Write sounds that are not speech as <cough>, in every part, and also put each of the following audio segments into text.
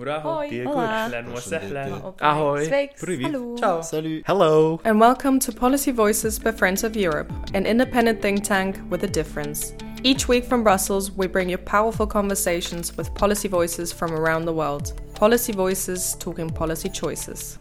Muraho. Ahoy. Ciao. Salut. Hello. And welcome to Policy Voices by Friends of Europe, an independent think tank with a difference. Each week from Brussels, we bring you powerful conversations with policy voices from around the world. Policy Voices talking policy choices.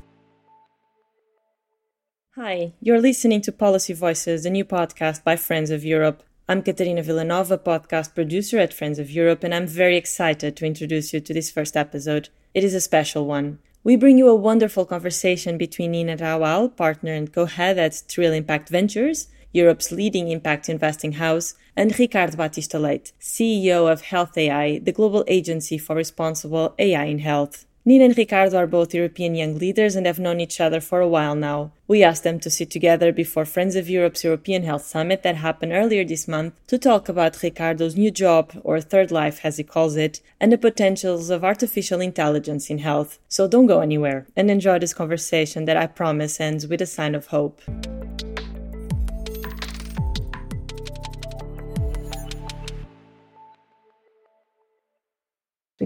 Hi, you're listening to Policy Voices, the new podcast by Friends of Europe. I'm Katerina Villanova, podcast producer at Friends of Europe, and I'm very excited to introduce you to this first episode. It is a special one. We bring you a wonderful conversation between Nina Rawal, partner and co-head at Trill Impact Ventures, Europe's leading impact investing house, and Ricardo Baptista CEO of Health AI, the global agency for responsible AI in health. Nina and Ricardo are both European young leaders and have known each other for a while now. We asked them to sit together before Friends of Europe's European Health Summit that happened earlier this month to talk about Ricardo's new job, or third life as he calls it, and the potentials of artificial intelligence in health. So don't go anywhere and enjoy this conversation that I promise ends with a sign of hope.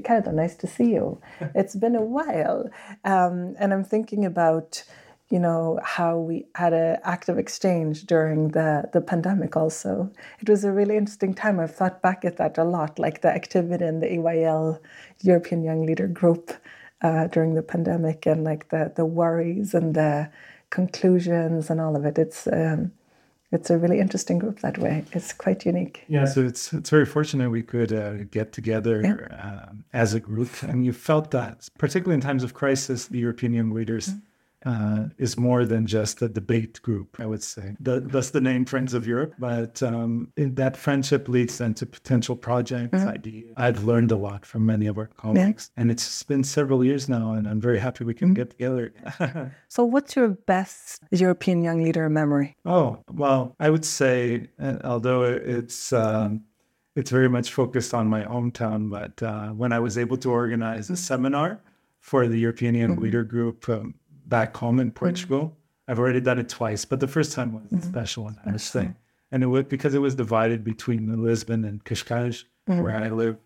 Ricardo, nice to see you. <laughs> It's been a while. Um, and I'm thinking about, you know, how we had an active exchange during the, the pandemic also. It was a really interesting time. I've thought back at that a lot, like the activity in the EYL European Young Leader Group uh, during the pandemic and like the, the worries and the conclusions and all of it. It's um, it's a really interesting group that way. It's quite unique. Yeah, so it's it's very fortunate we could uh, get together um, as a group, and you felt that, particularly in times of crisis, the European young leaders uh, is more than just a debate group. I would say the, that's the name Friends of Europe, but um, in that friendship leads then to potential projects, ideas. I've learned a lot from many of our colleagues, and it's been several years now, and I'm very happy we can get together. <laughs> So, what's your best European Young Leader memory? Oh well, I would say, uh, although it's um, it's very much focused on my hometown, but uh, when I was able to organize a seminar for the European Young Leader Group um, back home in Portugal, I've already done it twice, but the first time was a special one, I must say, and it was because it was divided between Lisbon and Cascais, where I live,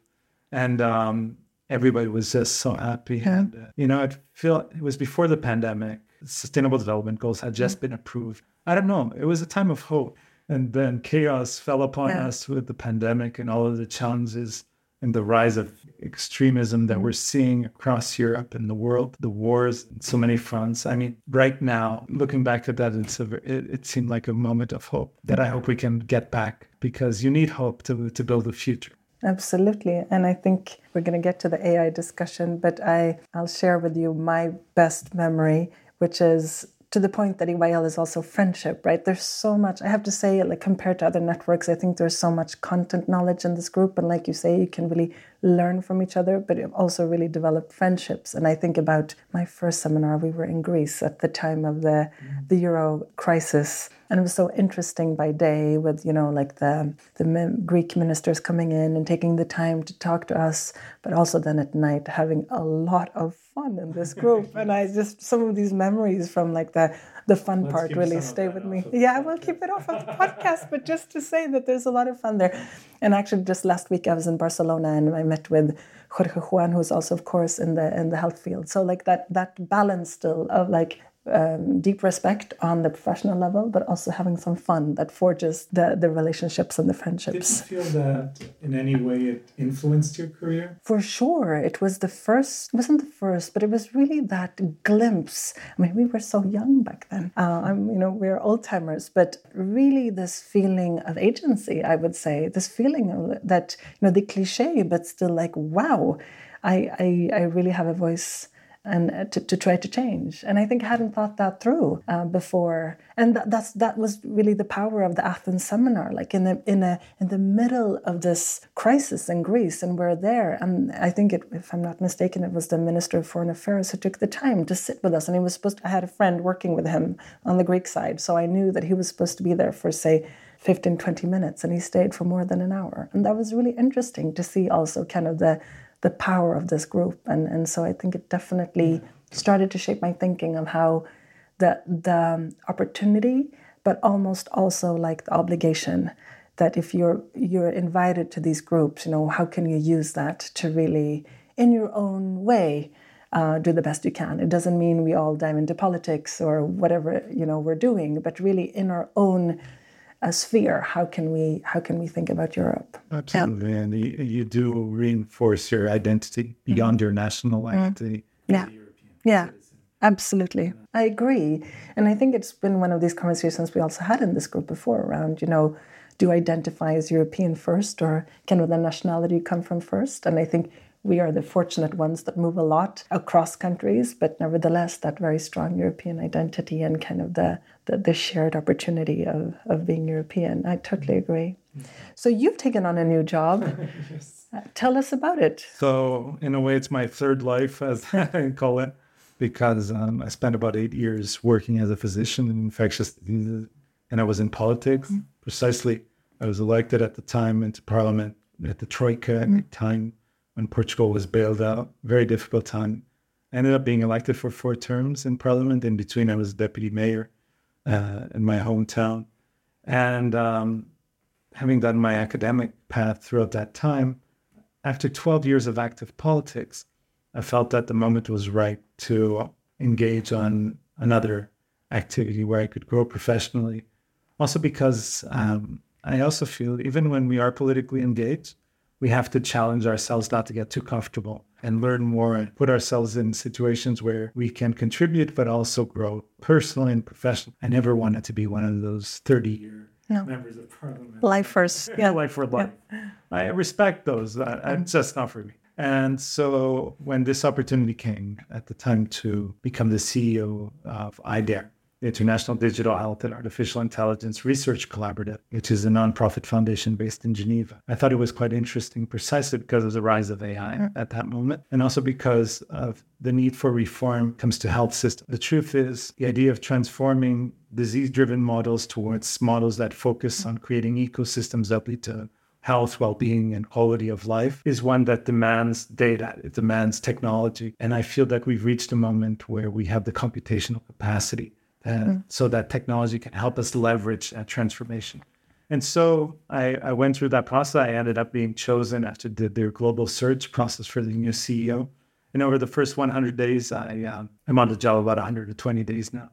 and um, everybody was just so happy. And uh, you know, I feel it was before the pandemic. Sustainable Development Goals had just been approved. I don't know. It was a time of hope, and then chaos fell upon Yeah. us with the pandemic and all of the challenges and the rise of extremism that we're seeing across Europe and the world, the wars, so many fronts. I mean, right now, looking back at that, it's a, it, it seemed like a moment of hope that I hope we can get back because you need hope to to build a future. Absolutely. And I think we're going to get to the AI discussion, but I, I'll share with you my best memory, which is to the point that EYL is also friendship, right? There's so much, I have to say, like compared to other networks, I think there's so much content knowledge in this group. And like you say, you can really learn from each other, but it also really develop friendships. And I think about my first seminar, we were in Greece at the time of the, mm. the Euro crisis. And it was so interesting by day with, you know, like the, the Greek ministers coming in and taking the time to talk to us, but also then at night having a lot of fun in this group. <laughs> and I just, some of these memories from like the, the fun part really stay with me. Yeah, I will keep it off of the podcast, but just to say that there's a lot of fun there. And actually, just last week I was in Barcelona and I met with Jorge Juan, who's also, of course, in the in the health field. So like that that balance still of like um, deep respect on the professional level, but also having some fun that forges the the relationships and the friendships. Did you feel that in any way it influenced your career? For sure, it was the first. It wasn't the first, but it was really that glimpse. I mean, we were so young back then. Uh, I'm, you know, we're old timers, but really this feeling of agency. I would say this feeling that, you know, the cliche, but still like, wow, I, I, I really have a voice and uh, to, to try to change. And I think I hadn't thought that through uh, before. And that, that's that was really the power of the Athens seminar. Like in the in a in the middle of this crisis in Greece, and we're there. And I think, it, if I'm not mistaken, it was the Minister of Foreign Affairs who took the time to sit with us. And he was supposed. To, I had a friend working with him on the Greek side, so I knew that he was supposed to be there for say 15, 20 minutes, and he stayed for more than an hour. And that was really interesting to see also kind of the the power of this group. And, and so I think it definitely started to shape my thinking of how the, the opportunity, but almost also like the obligation that if you're you're invited to these groups, you know, how can you use that to really in your own way, uh, do the best you can. It doesn't mean we all dive into politics or whatever you know we're doing, but really in our own uh, sphere, how can we how can we think about Europe? Absolutely, yeah. and you, you, do reinforce your identity beyond mm-hmm. your national mm-hmm. identity. Yeah, yeah. Citizen. Absolutely. I agree. And I think it's been one of these conversations we also had in this group before around, you know, do identify as European first or can the nationality come from first? And I think we are the fortunate ones that move a lot across countries, but nevertheless, that very strong European identity and kind of the, the, the shared opportunity of, of being European. I totally agree. So you've taken on a new job. <laughs> yes. uh, tell us about it. So, in a way, it's my third life, as <laughs> I call it, because um, I spent about eight years working as a physician in infectious diseases, and I was in politics. Mm-hmm. Precisely, I was elected at the time into parliament at the Troika mm-hmm. time when Portugal was bailed out. Very difficult time. I ended up being elected for four terms in parliament. In between, I was deputy mayor uh, in my hometown. And um, having done my academic path throughout that time, after 12 years of active politics, I felt that the moment was right to engage on another activity where I could grow professionally. Also, because um, I also feel even when we are politically engaged, we have to challenge ourselves not to get too comfortable and learn more and put ourselves in situations where we can contribute but also grow personally and professionally. I never wanted to be one of those 30 year no. members of parliament. Lifers. <laughs> Yeah. life for life. Yeah. I respect those. Mm-hmm. It's just not for me. And so when this opportunity came at the time to become the CEO of I-DAIR, the International Digital Health and Artificial Intelligence Research Collaborative, which is a nonprofit foundation based in Geneva. I thought it was quite interesting precisely because of the rise of AI mm. at that moment, and also because of the need for reform comes to health system. The truth is the idea of transforming disease-driven models towards models that focus on creating ecosystems that lead to health, well-being, and quality of life is one that demands data, it demands technology. And I feel that we've reached a moment where we have the computational capacity mm. so that technology can help us leverage that transformation. And so I, I, went through that process. I ended up being chosen after the, their global search process for the new CEO. And over the first 100 days, I, um, I'm on the job about 120 days now.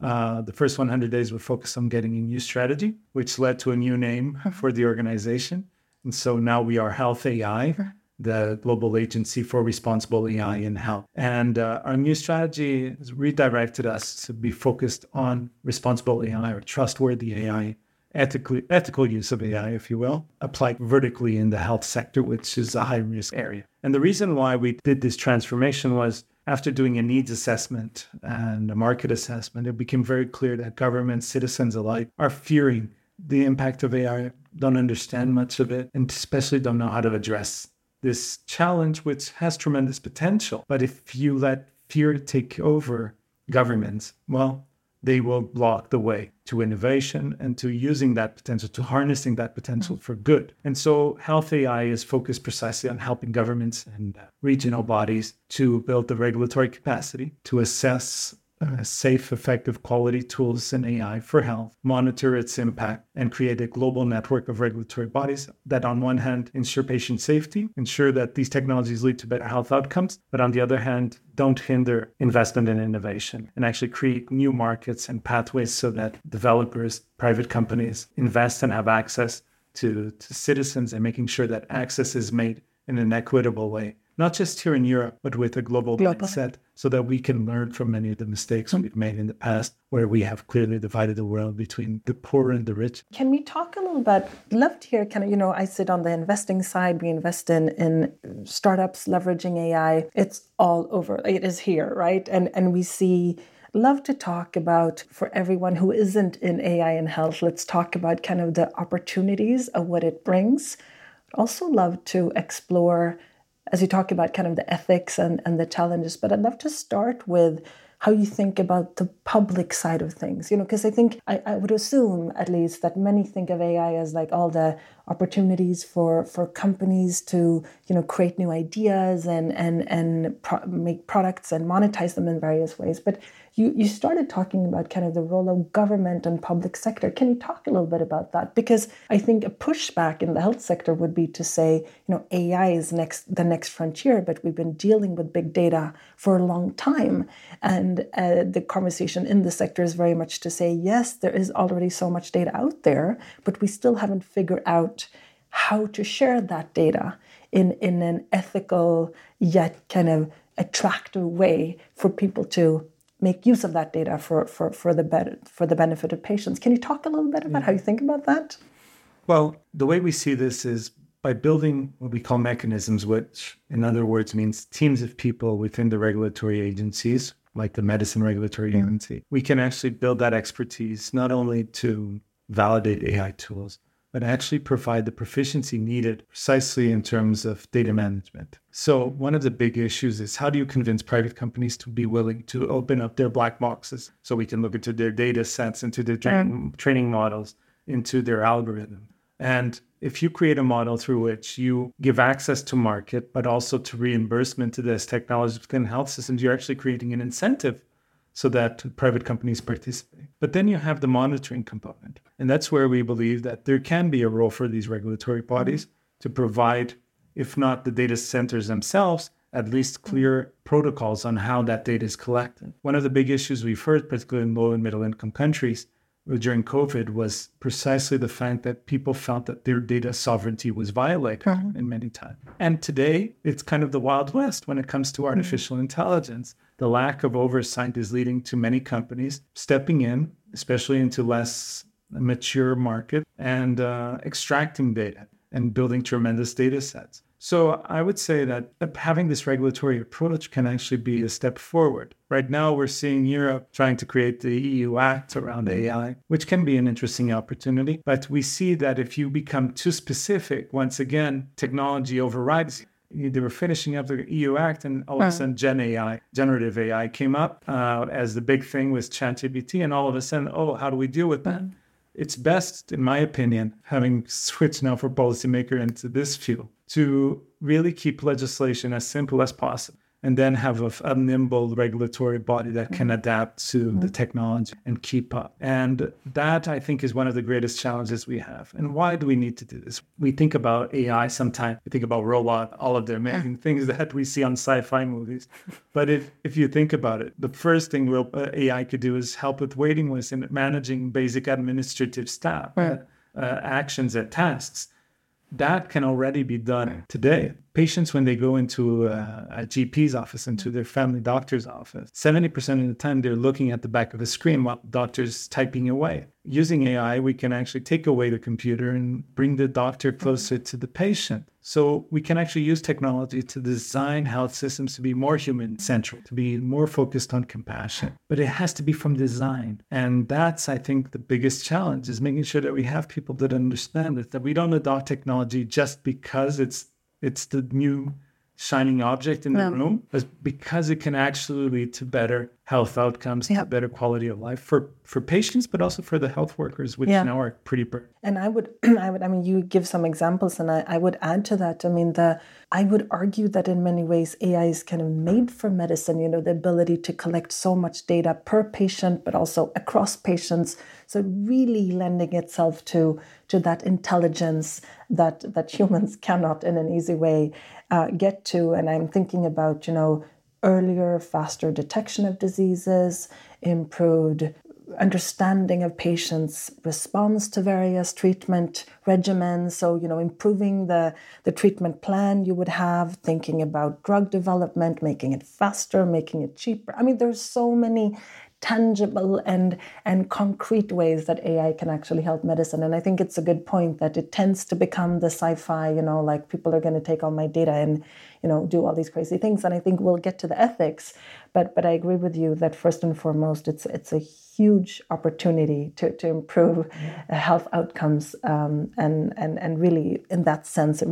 Uh, the first 100 days were focused on getting a new strategy, which led to a new name for the organization. And so now we are Health AI, the global agency for responsible AI in health. And uh, our new strategy has redirected us to be focused on responsible AI or trustworthy AI, ethically, ethical use of AI, if you will, applied vertically in the health sector, which is a high risk area. And the reason why we did this transformation was after doing a needs assessment and a market assessment, it became very clear that governments, citizens alike, are fearing the impact of AI, don't understand much of it, and especially don't know how to address this challenge, which has tremendous potential. But if you let fear take over governments, well, they will block the way to innovation and to using that potential, to harnessing that potential mm. for good. And so, Health AI is focused precisely on helping governments and regional bodies to build the regulatory capacity to assess safe, effective, quality tools in AI for health, monitor its impact, and create a global network of regulatory bodies that, on one hand, ensure patient safety, ensure that these technologies lead to better health outcomes, but on the other hand, don't hinder investment and innovation and actually create new markets and pathways so that developers, private companies invest and have access to, to citizens and making sure that access is made in an equitable way not just here in Europe, but with a global, global. mindset so that we can learn from many of the mistakes mm-hmm. we've made in the past where we have clearly divided the world between the poor and the rich. Can we talk a little bit? Love to hear kind of, you know, I sit on the investing side, we invest in in startups leveraging AI. It's all over. It is here, right? And and we see love to talk about for everyone who isn't in AI and health, let's talk about kind of the opportunities of what it brings. Also love to explore as you talk about kind of the ethics and, and the challenges. But I'd love to start with how you think about the public side of things you know because i think I, I, would assume at least that many think of ai as like all the opportunities for for companies to you know create new ideas and and and pro- make products and monetize them in various ways but you, you started talking about kind of the role of government and public sector. Can you talk a little bit about that? Because I think a pushback in the health sector would be to say, you know, AI is next the next frontier, but we've been dealing with big data for a long time, and uh, the conversation in the sector is very much to say, yes, there is already so much data out there, but we still haven't figured out how to share that data in in an ethical yet kind of attractive way for people to make use of that data for, for, for, the, better, for the benefit of patients. Can you talk a little bit about yeah. how you think about that? Well, the way we see this is by building what we call mechanisms, which in other words means teams of people within the regulatory agencies, like the medicine regulatory mm-hmm. agency, we can actually build that expertise not only to validate AI tools, but actually provide the proficiency needed precisely in terms of data management. So, one of the big issues is how do you convince private companies to be willing to open up their black boxes so we can look into their data sets, into their tra- mm. training models, into their algorithm? And if you create a model through which you give access to market, but also to reimbursement to this technology within health systems, you're actually creating an incentive so that private companies participate. But then you have the monitoring component. And that's where we believe that there can be a role for these regulatory bodies to provide, if not the data centers themselves, at least clear protocols on how that data is collected. One of the big issues we've heard, particularly in low and middle income countries, during COVID was precisely the fact that people felt that their data sovereignty was violated mm-hmm. in many times. And today, it's kind of the Wild West when it comes to artificial mm-hmm. intelligence. The lack of oversight is leading to many companies stepping in, especially into less mature market, and uh, extracting data and building tremendous data sets. So I would say that having this regulatory approach can actually be a step forward. Right now, we're seeing Europe trying to create the EU Act around AI, which can be an interesting opportunity. But we see that if you become too specific, once again, technology overrides they were finishing up the EU Act, and all of a sudden, Gen AI, generative AI, came up uh, as the big thing with ChatGPT, and all of a sudden, oh, how do we deal with that? It's best, in my opinion, having switched now for policymaker into this field, to really keep legislation as simple as possible and then have a, a, nimble regulatory body that can adapt to mm-hmm. the technology and keep up. And that, I think, is one of the greatest challenges we have. And why do we need to do this? We think about AI sometimes, we think about robot, all of the amazing <laughs> things that we see on sci-fi movies. But if, if you think about it, the first thing real, uh, AI could do is help with waiting lists and managing basic administrative staff, right. uh, uh, actions and tasks that can already be done today. Patients, when they go into a, a, GP's office, into mm-hmm. their family doctor's office, 70% of the time they're looking at the back of the screen while the doctor's typing away using AI, we can actually take away the computer and bring the doctor mm-hmm. closer to the patient. So we can actually use technology to design health systems to be more human centric, to be more focused on compassion. But it has to be from design. And that's, I think, the biggest challenge is making sure that we have people that understand it, that we don't adopt technology just because it's it's the new shining object in the yeah. room, but because it can actually lead to better health outcomes, yeah. to better quality of life for for patients, but also for the health workers, which yeah. now are pretty burdened. And I would, <clears throat> I would, I mean, you give some examples, and I, I would add to that. I mean, the I would argue that in many ways AI is kind of made for medicine. You know, the ability to collect so much data per patient, but also across patients. So really lending itself to to that intelligence that that <laughs> humans cannot in an easy way uh, get to. And I'm thinking about, you know, earlier, faster detection of diseases, improved understanding of patients' response to various treatment regimens. So, you know, improving the, the treatment plan you would have, thinking about drug development, making it faster, making it cheaper. I mean, there's so many tangible and and concrete ways that AI can actually help medicine. And I think it's a good point that it tends to become the sci-fi, you know, like people are going to take all my data and, you know, do all these crazy things. And I think we'll get to the ethics, but but I agree with you that first and foremost, it's it's a huge opportunity to, to improve health outcomes um, and and and really in that sense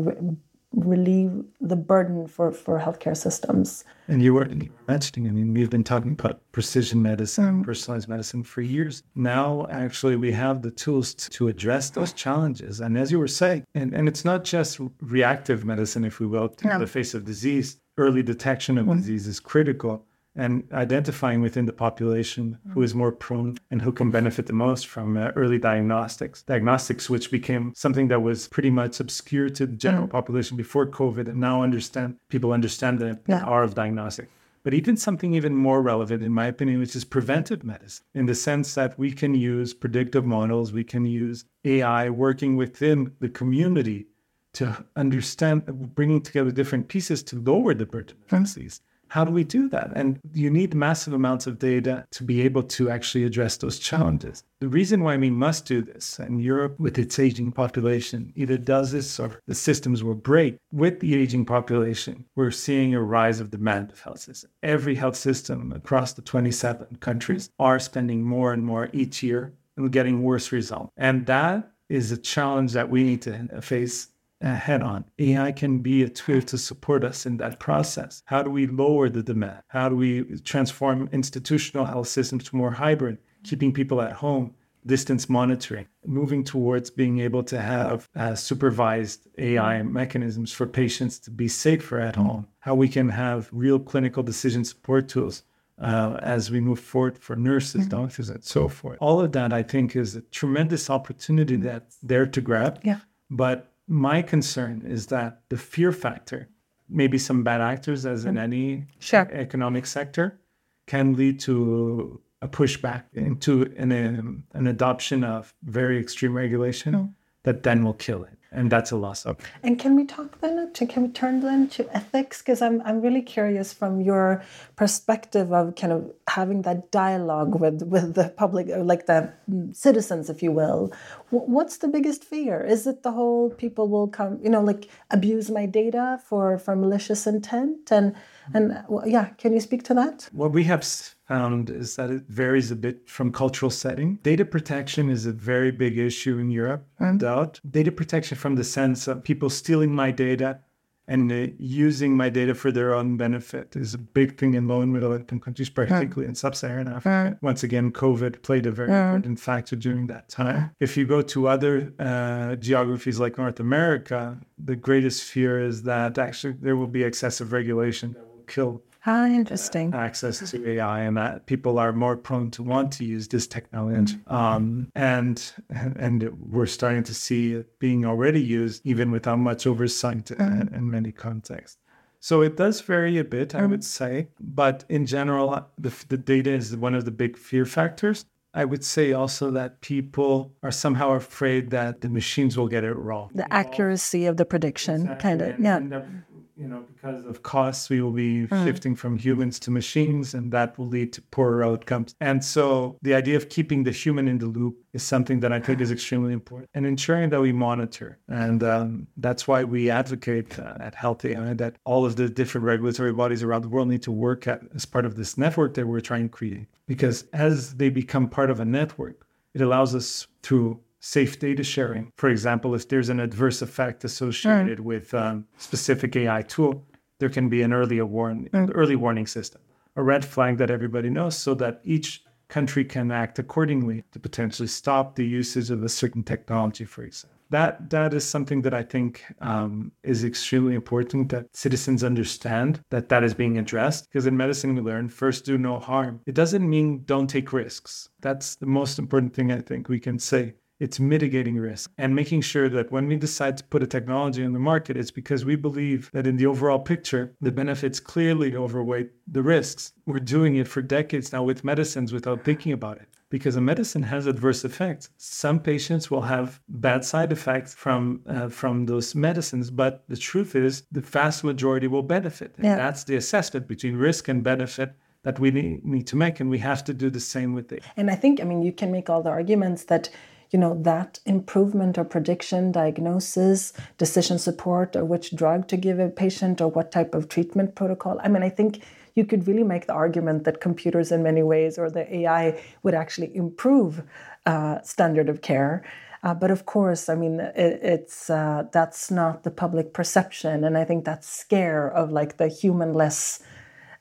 relieve the burden for, for healthcare systems. And you were mentioning, I mean, we've been talking about precision medicine, mm. personalized medicine for years. Now, actually, we have the tools to, to address those challenges. And as you were saying, and, and it's not just reactive medicine, if we will, in the face of disease, early detection of mm. disease is critical and identifying within the population who is more prone and who can benefit the most from uh, early diagnostics. Diagnostics, which became something that was pretty much obscure to the general mm. population before COVID, and now understand people understand the yeah. power of diagnostic. But even something even more relevant, in my opinion, which is preventive medicine, in the sense that we can use predictive models, we can use AI working within the community to understand, bringing together different pieces to lower the burden of disease. How do we do that? And you need massive amounts of data to be able to actually address those challenges. The reason why we must do this, and Europe, with its aging population, either does this or the systems will break. With the aging population, we're seeing a rise of demand of health systems. Every health system across the 27 countries are spending more and more each year and getting worse results. And that is a challenge that we need to face uh, head on. AI can be a tool to support us in that process. How do we lower the demand? How do we transform institutional health systems to more hybrid, keeping people at home? Distance monitoring, moving towards being able to have uh, supervised AI mechanisms for patients to be safer at home, how we can have real clinical decision support tools uh, as we move forward for nurses, mm-hmm. doctors, and so forth. All of that, I think, is a tremendous opportunity that's there to grab. Yeah. But my concern is that the fear factor, maybe some bad actors, as in any sure. economic sector, can lead to a pushback into an, an adoption of very extreme regulation mm. that then will kill it and that's a loss of. And can we talk then? To, can we turn then to ethics? Because I'm I'm really curious from your perspective of kind of having that dialogue with with the public, like the mm, citizens, if you will. What's the biggest fear? Is it the whole people will come, you know, like abuse my data for for malicious intent and and yeah, can you speak to that? What we have found is that it varies a bit from cultural setting. Data protection is a very big issue in Europe, and out. Data protection from the sense of people stealing my data and uh, using my data for their own benefit is a big thing in low and middle income countries, particularly in sub-Saharan Africa. Once again, COVID played a very important factor during that time. If you go to other uh, geographies like North America, the greatest fear is that actually there will be excessive regulation that will kill Ah, interesting. Access to AI, and that people are more prone to want to use this technology. Um, and and we're starting to see it being already used, even without much oversight in, in many contexts. So it does vary a bit, I would say. But in general, the, the data is one of the big fear factors. I would say also that people are somehow afraid that the machines will get it wrong. The accuracy of the prediction, exactly. kind of, yeah. And you know, because of costs, we will be mm. shifting from humans to machines, and that will lead to poorer outcomes. And so, the idea of keeping the human in the loop is something that I think is extremely important, and ensuring that we monitor. And um, that's why we advocate uh, at Health AI that all of the different regulatory bodies around the world need to work at as part of this network that we're trying to create. Because as they become part of a network, it allows us through safe data sharing. For example, if there's an adverse effect associated mm. with um, specific AI tool, there can be an early warn mm. early warning system, a red flag that everybody knows, so that each country can act accordingly to potentially stop the usage of a certain technology, for example. That that is something that I think um, is extremely important that citizens understand that that is being addressed. Because in medicine, we learn first do no harm. It doesn't mean don't take risks. That's the most important thing I think we can say it's mitigating risk and making sure that when we decide to put a technology in the market, it's because we believe that in the overall picture, the benefits clearly overweight the risks. We're doing it for decades now with medicines without thinking about it because a medicine has adverse effects. Some patients will have bad side effects from uh, from those medicines, but the truth is the vast majority will benefit. Yeah. That's the assessment between risk and benefit that we need, need to make, and we have to do the same with it. And I think, I mean, you can make all the arguments that you know that improvement or prediction diagnosis decision support or which drug to give a patient or what type of treatment protocol. I mean i think you could really make the argument that computers in many ways or the ai would actually improve uh, standard of care. Uh, but of course, I mean, it, it's uh, that's not the public perception, and I think that scare of like the humanless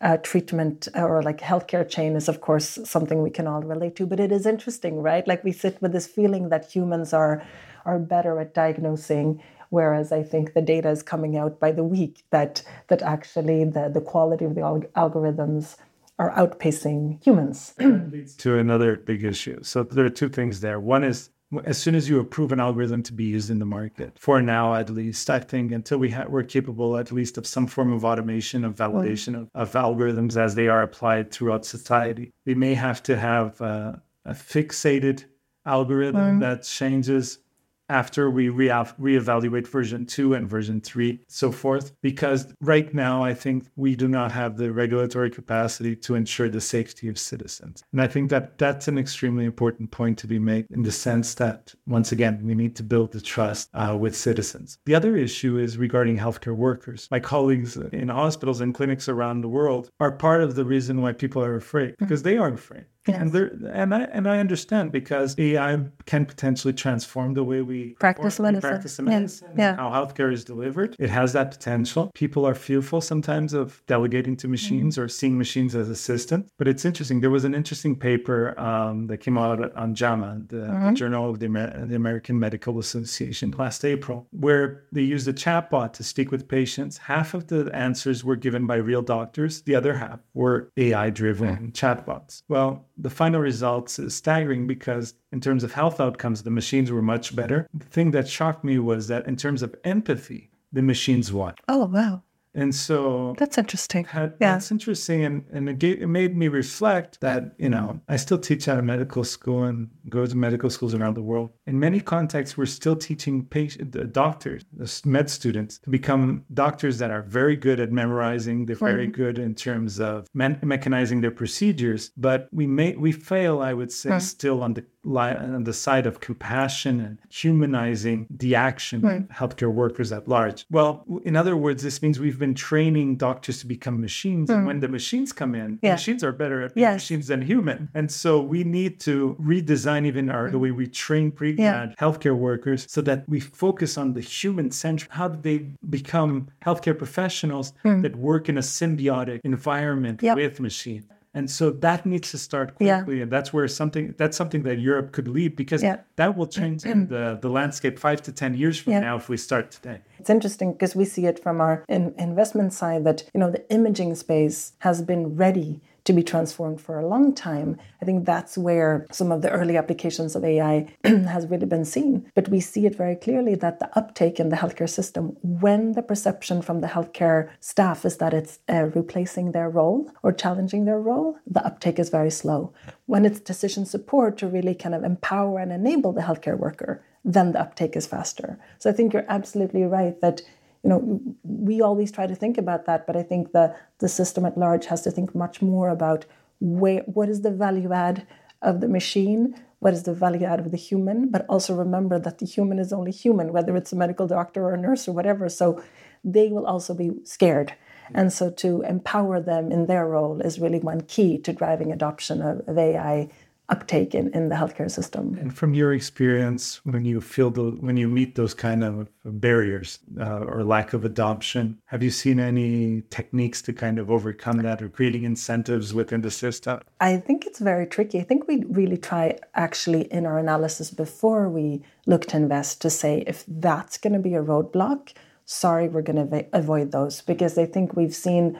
uh, treatment or like healthcare chain is, of course, something we can all relate to. But it is interesting, right? Like we sit with this feeling that humans are are better at diagnosing whereas I think the data is coming out by the week that that actually the, the quality of the algorithms are outpacing humans. leads to another big issue. So there are two things there. One is as soon as you approve an algorithm to be used in the market, for now at least, I think until we ha- we're capable at least of some form of automation of validation of, of algorithms as they are applied throughout society, we may have to have uh, a fixated algorithm mm. that changes after we re- reevaluate version 2 and version 3 so forth because right now i think we do not have the regulatory capacity to ensure the safety of citizens. And i think that that's an extremely important point to be made in the sense that once again we need to build the trust uh, with citizens. The other issue is regarding healthcare workers. My colleagues in hospitals and clinics around the world are part of the reason why people are afraid because they are afraid Yes. And there, and I and I understand because AI can potentially transform the way we practice medicine, practice medicine yeah. how healthcare is delivered. It has that potential. People are fearful sometimes of delegating to machines mm-hmm. or seeing machines as assistants. But it's interesting. There was an interesting paper um, that came out on JAMA, the mm-hmm. Journal of the, Amer- the American Medical Association, last April, where they used a chatbot to speak with patients. Half of the answers were given by real doctors. The other half were AI-driven mm-hmm. chatbots. Well the final results is staggering because in terms of health outcomes, the machines were much better. The thing that shocked me was that in terms of empathy, the machines won. Oh, wow. And so that's interesting. Had, yeah. That's interesting. And, and it, gave, it made me reflect that, you know, I still teach at a medical school and go to medical schools around the world. In many contexts, we're still teaching patient, uh, doctors, uh, med students to become doctors that are very good at memorizing. They're very good in terms of me- mechanizing their procedures. But we may, we fail, I would say, hmm. still on the on the side of compassion and humanizing the action right. of healthcare workers at large. Well, in other words, this means we've been training doctors to become machines. Mm. And when the machines come in, yeah. machines are better at yes. machines than human. And so we need to redesign even our the way we train pre yeah. healthcare workers so that we focus on the human centric. How do they become healthcare professionals mm. that work in a symbiotic environment yep. with machines? And so that needs to start quickly. Yeah. And that's where something that's something that Europe could lead because yeah. that will change <clears throat> the, the landscape five to 10 years from yeah. now if we start today. It's interesting because we see it from our in, investment side that, you know, the imaging space has been ready to be transformed for a long time. I think that's where some of the early applications of AI <clears throat> has really been seen. But we see it very clearly that the uptake in the healthcare system, when the perception from the healthcare staff is that it's uh, replacing their role or challenging their role, the uptake is very slow. When it's decision support to really kind of empower and enable the healthcare worker, then the uptake is faster. So I think you're absolutely right that you know we always try to think about that but i think the the system at large has to think much more about where what is the value add of the machine what is the value add of the human but also remember that the human is only human whether it's a medical doctor or a nurse or whatever. So they will also be scared. And so to empower them in their role is really one key to driving adoption of, of ai uptake in, in the healthcare system. And from your experience, when you feel the, when you meet those kind of barriers uh, or lack of adoption, have you seen any techniques to kind of overcome that or creating incentives within the system? I think it's very tricky. I think we really try actually in our analysis before we look to invest to say if that's going to be a roadblock, sorry, we're going to avoid those because I think we've seen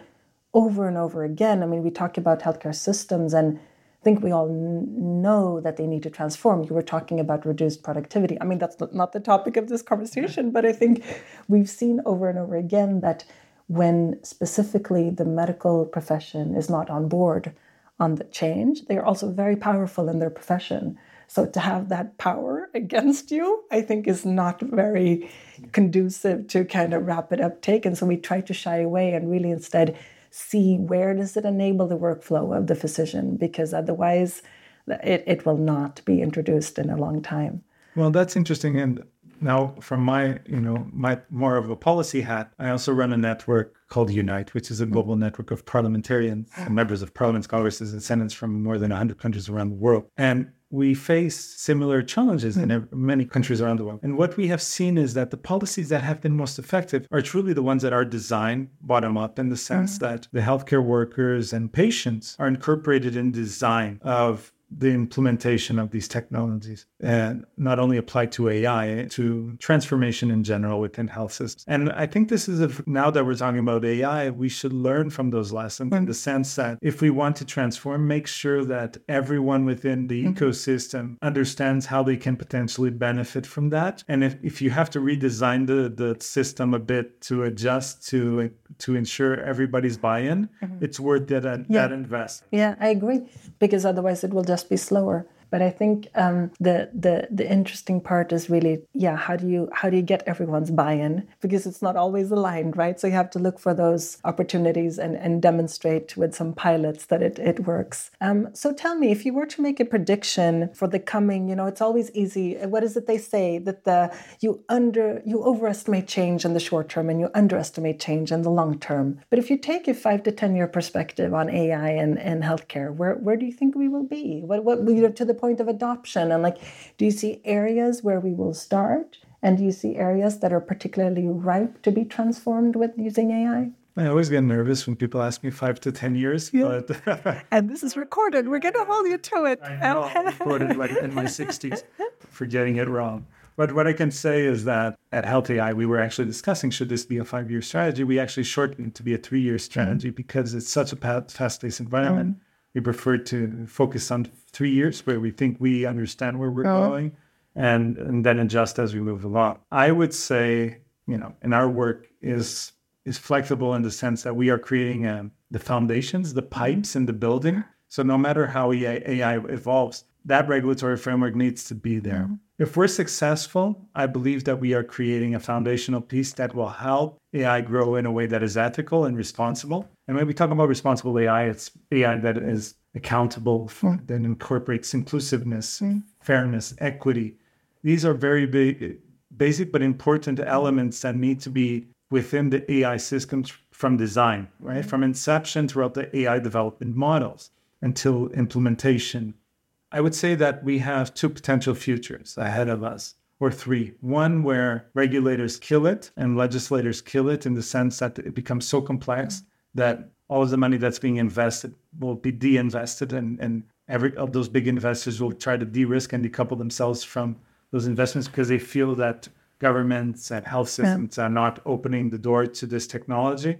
over and over again. I mean, we talk about healthcare systems and think we all know that they need to transform. You were talking about reduced productivity. I mean, that's not the topic of this conversation, but I think we've seen over and over again that when specifically the medical profession is not on board on the change, they are also very powerful in their profession. So to have that power <laughs> against you, I think is not very conducive to kind of rapid uptake. And so we try to shy away and really instead see where does it enable the workflow of the physician because otherwise it, it will not be introduced in a long time. Well that's interesting and Now, from my, you know, my more of a policy hat, I also run a network called Unite, which is a global network of parliamentarians and members of parliaments, congresses, and senates from more than 100 countries around the world. And we face similar challenges in many countries around the world. And what we have seen is that the policies that have been most effective are truly the ones that are designed bottom up in the sense mm. that the healthcare workers and patients are incorporated in design of the implementation of these technologies and not only applied to AI, to transformation in general within health systems. And I think this is a, now that we're talking about AI, we should learn from those lessons in the sense that if we want to transform, make sure that everyone within the mm-hmm. ecosystem understands how they can potentially benefit from that. And if, if you have to redesign the, the system a bit to adjust to to ensure everybody's buy-in, mm-hmm. it's worth that, yeah. that invest. Yeah, I agree. Because otherwise it will just just be slower. But I think um, the the the interesting part is really, yeah, how do you how do you get everyone's buy-in? Because it's not always aligned, right? So you have to look for those opportunities and, and demonstrate with some pilots that it, it works. Um, so tell me, if you were to make a prediction for the coming, you know, it's always easy. What is it they say that the you under you overestimate change in the short term and you underestimate change in the long term. But if you take a five to ten year perspective on AI and, and healthcare, where where do you think we will be? What what you know, to the point of adoption? And like, do you see areas where we will start? And do you see areas that are particularly ripe to be transformed with using AI? I always get nervous when people ask me five to 10 years. Yeah. But <laughs> and this is recorded. We're going to hold you to it. I know, recorded like in my 60s <laughs> for getting it wrong. But what I can say is that at Health AI, we were actually discussing should this be a five year strategy? We actually shortened it to be a three year strategy mm-hmm. because it's such a fast paced environment. Mm-hmm we prefer to focus on three years where we think we understand where we're oh. going and, and then adjust as we move along. I would say, you know, in our work is is flexible in the sense that we are creating um, the foundations, the mm-hmm. pipes in the building. So no matter how AI evolves, that regulatory framework needs to be there. Mm-hmm. If we're successful, I believe that we are creating a foundational piece that will help AI grow in a way that is ethical and responsible. And when we talk about responsible AI, it's AI that is accountable, for, that incorporates inclusiveness, mm. fairness, equity. These are very big, basic but important elements that need to be within the AI systems from design, right? Mm. From inception throughout the AI development models until implementation I would say that we have two potential futures ahead of us, or three. One where regulators kill it and legislators kill it in the sense that it becomes so complex that all of the money that's being invested will be de-invested and, and every of those big investors will try to de-risk and decouple themselves from those investments because they feel that governments and health systems yeah. are not opening the door to this technology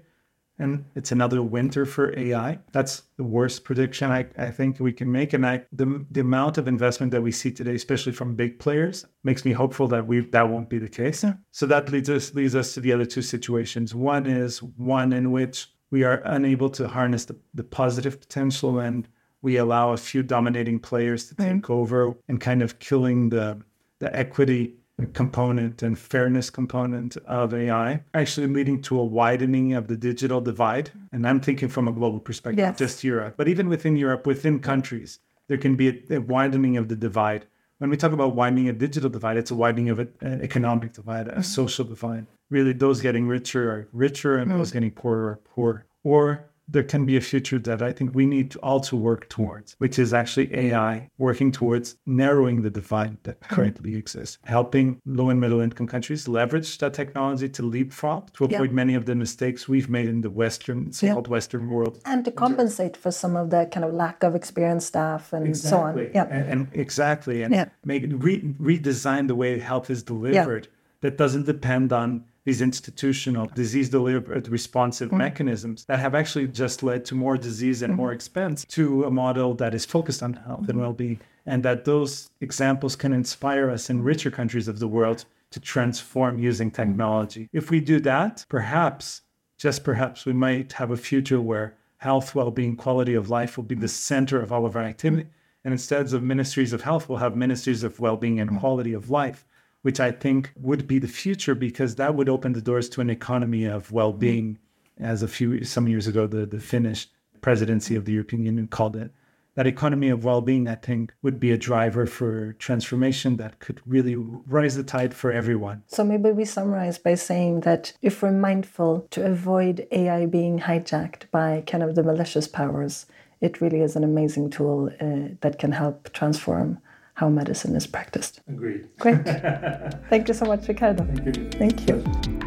and it's another winter for AI. That's the worst prediction I, I think we can make. And I, the, the amount of investment that we see today, especially from big players, makes me hopeful that we that won't be the case. Yeah. So that leads us leads us to the other two situations. One is one in which we are unable to harness the, the positive potential and we allow a few dominating players to take over and kind of killing the the equity component and fairness component of AI, actually leading to a widening of the digital divide. And I'm thinking from a global perspective, yes. just Europe, but even within Europe, within countries, there can be a, a, widening of the divide. When we talk about widening a digital divide, it's a widening of an economic divide, a mm-hmm. social divide. Really, those getting richer are richer and those mm. getting poorer are poor. Or there can be a future that I think we need to all to work towards, which is actually AI working towards narrowing the divide that currently exists, helping low and middle income countries leverage that technology to leapfrog to avoid yeah. many of the mistakes we've made in the Western, so-called yeah. Western world, and to compensate for some of the kind of lack of experienced staff and exactly. so on. Yeah, and, and exactly, and yeah. make it re- redesign the way health is delivered. That doesn't depend on these institutional disease delivered responsive mm-hmm. mechanisms that have actually just led to more disease and mm-hmm. more expense to a model that is focused on health mm-hmm. and well-being and that those examples can inspire us in richer countries of the world to transform using mm-hmm. technology if we do that perhaps just perhaps we might have a future where health well-being quality of life will be the center of all of our activity and instead of ministries of health we'll have ministries of well-being and mm-hmm. quality of life which I think would be the future because that would open the doors to an economy of well-being, as a few some years ago the the Finnish presidency of the European Union called it. that economy of well-being, I think, would be a driver for transformation that could really rise the tide for everyone. So maybe we summarize by saying that if we're mindful to avoid AI being hijacked by kind of the malicious powers, it really is an amazing tool uh, that can help transform how medicine is practiced. Agreed. Great. <laughs> Thank you so much, Ricardo. Thank you. Thank you.